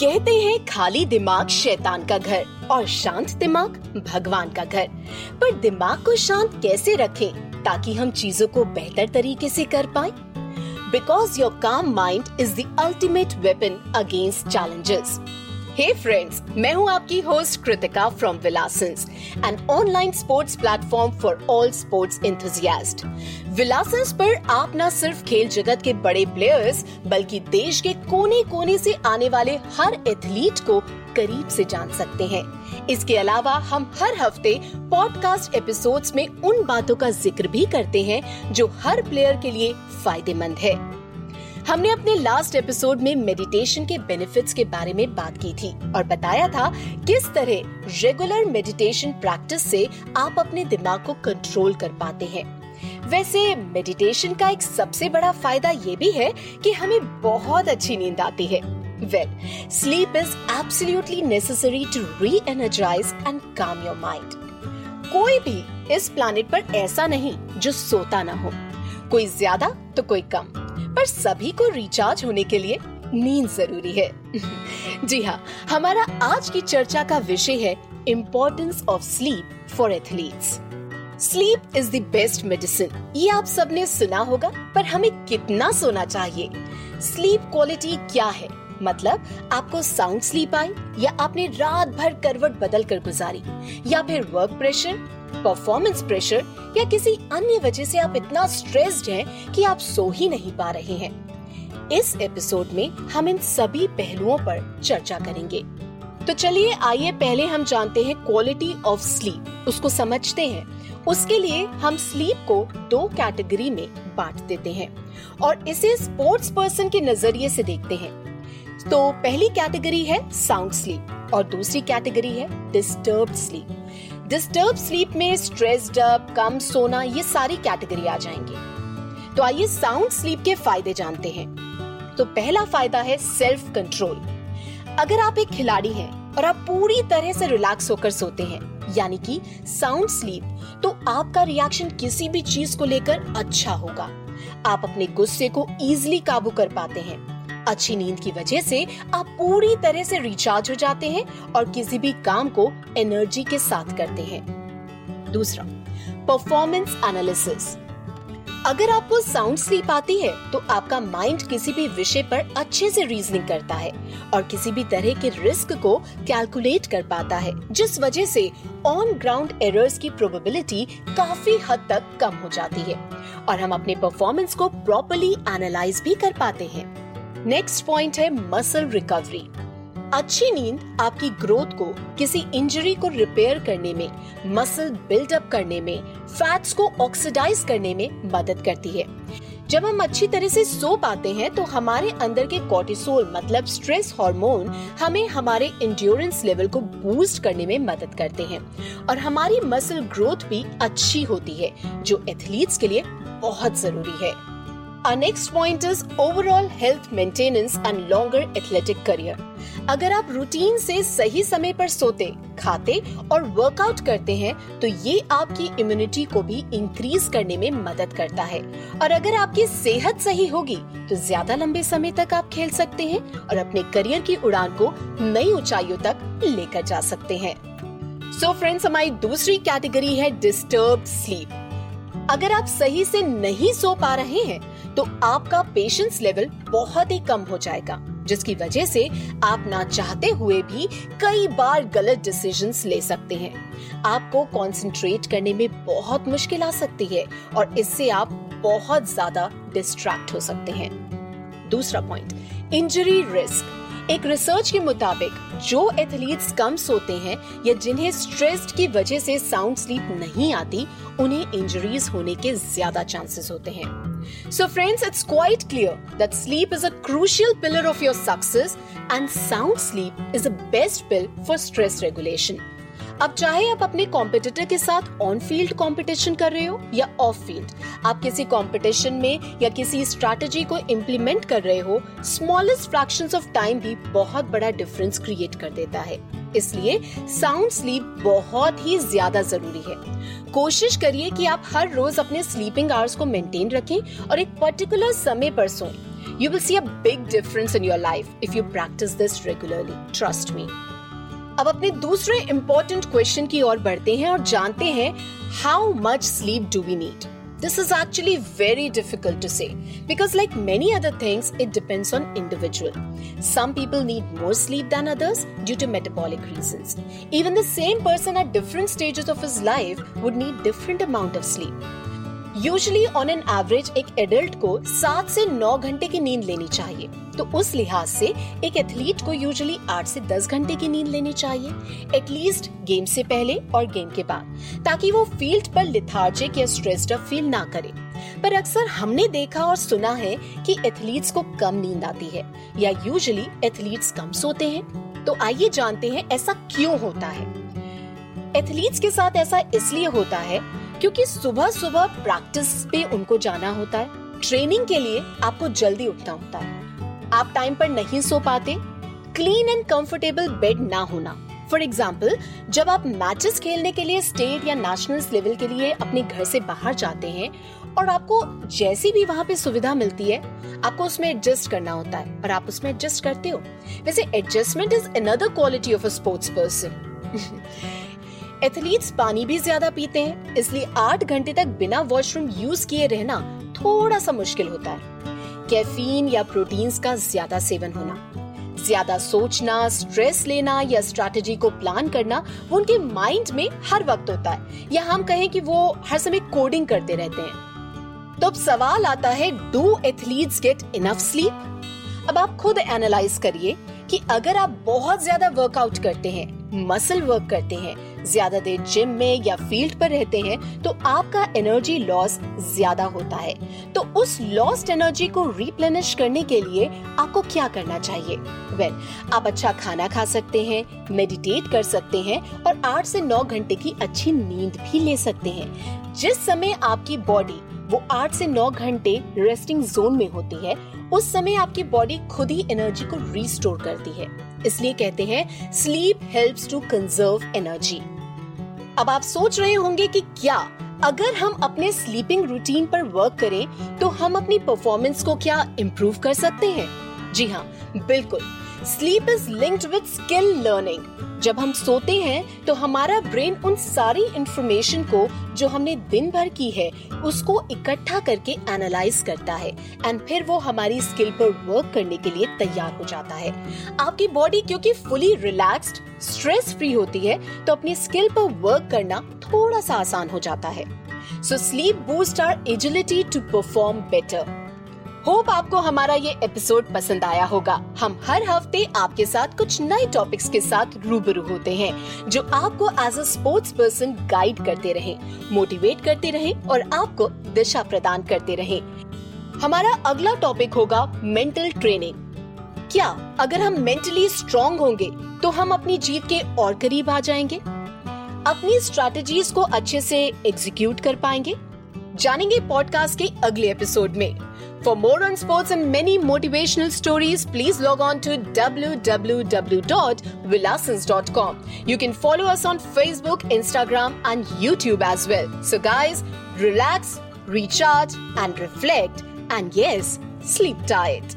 कहते हैं खाली दिमाग शैतान का घर और शांत दिमाग भगवान का घर। पर दिमाग को शांत कैसे रखें ताकि हम चीज़ों को बेहतर तरीके से कर पाए? Because your calm mind is the ultimate weapon against challenges hey friends मैं हूँ आपकी host Kritika from Vilasins an online sports platform for all sports enthusiast Vilasins पर आप न सिर्फ़ खेल जगत के बड़े प्लेयर्स बल्कि देश के कोने कोने से आने वाले हर एथलीट को करीब से जान सकते हैं। इसके अलावा हम हर हफ़्ते पॉडकास्ट एपिसोड्स में उन बातों का ज़िक्र भी करते हैं जो हर प्लेयर के लिए फ़ायदेमंद है। हमने अपने लास्ट एपिसोड में मेडिटेशन के बेनिफिट्स के बारे में बात की थी और बताया था किस तरह रेगुलर मेडिटेशन प्रैक्टिस से आप अपने दिमाग को कंट्रोल कर पाते हैं। वैसे मेडिटेशन का एक सबसे बड़ा फ़ायदा ये भी है कि हमें बहुत अच्छी नींद आती है। Well sleep is absolutely necessary to reenergize and calm your mind कोई भी इस प्लानिट पर ऐसा नहीं जो सोता ना हो। कोई ज़्यादा तो कोई कम। पर सभी को रिचार्ज होने के लिए नींद ज़रूरी है। जी हाँ हमारा आज की चर्चा का विषय है importance of sleep for athletes sleep is the best medicine ये आप सबने सुना होगा, पर हमें कितना सोना चाहिए? स्लीप क्वालिटी क्या है? मतलब आपको साउंड स्लीप आई, या आपने रात भर करवट बदल कर गुजारी, या फिर वर्क प्रेशर परफॉर्मेंस प्रेशर या किसी अन्य वजह से आप इतना स्ट्रेस्ड हैं कि आप सो ही नहीं पा रहे हैं। इस एपिसोड में हम इन सभी पहलुओं पर चर्चा करेंगे। तो चलिए, आइए पहले हम जानते हैं क्वालिटी ऑफ़ स्लीप उसको समझते हैं। उसके लिए हम स्लीप को दो कैटेगरी में बांट देते हैं, और इसे स्पोर्ट्स पर्सन के नज़रिए से देखते हैं। तो पहली कैटेगरी है साउंड स्लीप और दूसरी कैटेगरी है डिस्टर्ब स्लीप डिस्टर्ब स्लीप में स्ट्रेस्ड अप कम सोना, ये सारी कैटेगरी आ जाएँगे। तो आइए साउंड स्लीप के फ़ायदे जानते हैं। तो पहला फ़ायदा है सेल्फ कंट्रोल अगर आप एक खिलाड़ी हैं और आप पूरी तरह से रिलैक्स होकर सोते हैं, यानी कि साउंड स्लीप तो आपका रिएक्शन किसी भी चीज़ को लेकर अच्छा होगा। आप अपने गुस्से को इजिली काबू कर पाते हैं। अच्छी नींद की वजह से आप पूरी तरह से रिचार्ज हो जाते हैं और किसी भी काम को एनर्जी के साथ करते हैं। दूसरा परफॉर्मेंस एनालिसिस अगर आपको साउंड स्लीप आती है तो आपका माइंड किसी भी विषय पर अच्छे से रीजनिंग करता है और किसी भी तरह के रिस्क को कैलकुलेट कर पाता है, जिस वजह से ऑन ग्राउंड एरर्स की प्रोबेबिलिटी काफ़ी हद तक कम हो जाती है और हम अपने परफॉर्मेंस को प्रॉपरली एनालाइज भी कर पाते हैं। नेक्स्ट पॉइंट है मसल रिकवरी अच्छी नींद आपकी ग्रोथ को किसी इंजरी को रिपेयर करने में मसल बिल्डअप करने में फैट्स को ऑक्सीडाइज करने में मदद करती है। जब हम अच्छी तरह से सो पाते हैं तो हमारे अंदर के कोर्टिसोल मतलब स्ट्रेस हार्मोन हमें हमारे इंड्योरेंस लेवल को बूस्ट करने में मदद करते हैं। और हमारी मसल ग्रोथ भी अच्छी होती है, जो एथलीट्स के लिए बहुत ज़रूरी है। Our next point is overall health maintenance and longer athletic career. अगर आप रूटीन से सही समय पर सोते, खाते और वर्कआउट करते हैं तो ये आपकी इम्यूनिटी को भी इंक्रीज करने में मदद करता है। और अगर आपकी सेहत सही होगी तो ज़्यादा लंबे समय तक आप खेल सकते हैं और अपने करियर की उड़ान को नई ऊंचाइयों तक लेकर जा सकते हैं। सो फ्रेंड्स हमारी दूसरी कैटेगरी है डिस्टर्ब स्लीप अगर आप सही से नहीं सो पा रहे हैं तो आपका पेशेंस लेवल बहुत ही कम हो जाएगा, जिसकी वजह से आप ना चाहते हुए भी कई बार गलत डिसीज़न ले सकते हैं। आपको कंसंट्रेट करने में बहुत मुश्किल आ सकती है और इससे आप बहुत ज़्यादा डिस्ट्रैक्ट हो सकते हैं। दूसरा पॉइंट इंजरी रिस्क एक रिसर्च के मुताबिक, जो एथलीट्स कम सोते हैं या जिन्हें स्ट्रेस की वजह से साउंड स्लीप नहीं आती, उन्हें इंजरीज होने के ज़्यादा चांसेस होते हैं। So friends it's quite clear that sleep is a crucial pillar of your success and sound sleep is a best pill for stress regulation अब चाहे आप अपने कॉम्पिटिटर के साथ ऑन फ़ील्ड कॉम्पिटिशन कर रहे हो या ऑफ़ फ़ील्ड आप किसी कॉम्पिटिशन में या किसी स्ट्रैटेजी को इम्प्लीमेंट कर रहे हो स्मॉलेस्ट फ्रैक्शन ऑफ़ टाइम भी बहुत बड़ा डिफरेंस क्रिएट कर देता है इसलिए साउंड स्लीप बहुत ही ज़्यादा ज़रूरी है कोशिश करिए कि आप हर रोज अपने स्लीपिंग आवर्स को मेंटेन रखें और एक पर्टिकुलर समय पर सोएँ You will see a big difference in your life if you practice this regularly. Trust me. अब अपने दूसरे इम्पोर्टेंट क्वेश्चन की ओर बढ़ते हैं और जानते हैं how much sleep do we need this is actually very difficult to say because like many other things it depends on individual some people need more sleep than others due to metabolic reason even the same person at different stages of is life would need different amount of sleep usually on an average एक adult को सात से नौ घंटे की नींद लेनी चाहिए। तो उस लिहाज से एक एथलीट को यूजली आठ से दस घंटे की नींद लेनी चाहिए एटलीस्ट गेम से पहले और गेम के बाद, ताकि वो फ़ील्ड पर लिथार्जिक या स्ट्रेस्ड फील ना करे। पर अक्सर हमने देखा और सुना है कि एथलीट्स को कम नींद आती है, या यूजली एथलीट्स कम सोते हैं। तो आइए जानते हैं ऐसा क्यों होता है। एथलीट्स के साथ ऐसा इसलिए होता है क्योंकि सुबह सुबह प्रैक्टिस पे उनको जाना होता है। ट्रेनिंग के लिए आपको जल्दी उठना होता है। आप टाइम पर नहीं सो पाते। क्लीन एंड कंफर्टेबल बेड ना होना। फॉर एग्ज़ाम्पल जब आप मैचेस खेलने के लिए स्टेट या नेशनल लेवल के लिए अपने घर से बाहर जाते हैं और आपको जैसी भी वहाँ पे सुविधा मिलती है, आपको उसमें एडजस्ट करना होता है। और आप उसमें एडजस्ट करते हो। वैसे adjustment is another quality of a sports person athletes पानी भी ज़्यादा पीते हैं, इसलिए आठ घंटे तक बिना वॉशरूम यूज़ किए रहना थोड़ा सा मुश्किल होता है। कैफीन या प्रोटीन्स का ज़्यादा सेवन होना, ज़्यादा सोचना स्ट्रेस लेना या स्ट्रैटेजी को प्लान करना वो उनके माइंड में हर वक्त होता है। या हम कहें कि वो हर समय कोडिंग करते रहते हैं। तो अब सवाल आता है do athletes get enough sleep अब आप खुद एनालाइज करिए कि अगर आप बहुत ज़्यादा वर्कआउट करते हैं मसल वर्क करते हैं ज़्यादा देर जिम में या फ़ील्ड पर रहते हैं तो आपका एनर्जी लॉस ज़्यादा होता है। तो उस लॉस्ट एनर्जी को रिप्लेनिश करने के लिए आपको क्या करना चाहिए? वेल well, आप अच्छा खाना खा सकते हैं मेडिटेट कर सकते हैं और आठ से नौ घंटे की अच्छी नींद भी ले सकते हैं। जिस समय आपकी बॉडी वो आठ से नौ घंटे रेस्टिंग जोन में होती है उस समय आपकी बॉडी खुद ही एनर्जी को रिस्टोर करती है। इसलिए कहते हैं sleep helps to conserve energy अब आप सोच रहे होंगे कि क्या, अगर हम अपने स्लीपिंग रूटीन पर वर्क करें तो हम अपनी परफॉर्मेंस को क्या इम्प्रूव कर सकते हैं? जी हाँ बिल्कुल। Sleep is linked with skill learning जब हम सोते हैं तो हमारा ब्रेन उन सारी इंफॉर्मेशन को जो हमने दिन भर की है, उसको इकट्ठा करके एनालाइज करता है। एंड फिर वो हमारी स्किल पर वर्क करने के लिए तैयार हो जाता है। आपकी बॉडी क्योंकि फुली रिलैक्स्ड स्ट्रेस फ्री होती है तो अपनी स्किल पर वर्क करना थोड़ा सा आसान हो जाता है। So sleep boost our agility to perform better hope आपको हमारा ये एपिसोड पसंद आया होगा। हम हर हफ़्ते आपके साथ कुछ नए टॉपिक्स के साथ रूबरू होते हैं, जो आपको as a sports person guide करते रहे मोटिवेट करते रहे और आपको दिशा प्रदान करते रहे। हमारा अगला टॉपिक होगा मेंटल ट्रेनिंग क्या अगर हम मेंटली स्ट्रॉन्ग होंगे तो हम अपनी जीत के और करीब आ जाएँगे? अपनी स्ट्रैटेजीज को अच्छे से एग्जीक्यूट कर पाएँगे? जानेंगे पॉडकास्ट के अगले एपिसोड में For more on sports and many motivational stories, please log on to www.villasons.com. You can follow us on Facebook, Instagram, and YouTube as well. So, guys, relax, recharge, and reflect. And yes, sleep tight.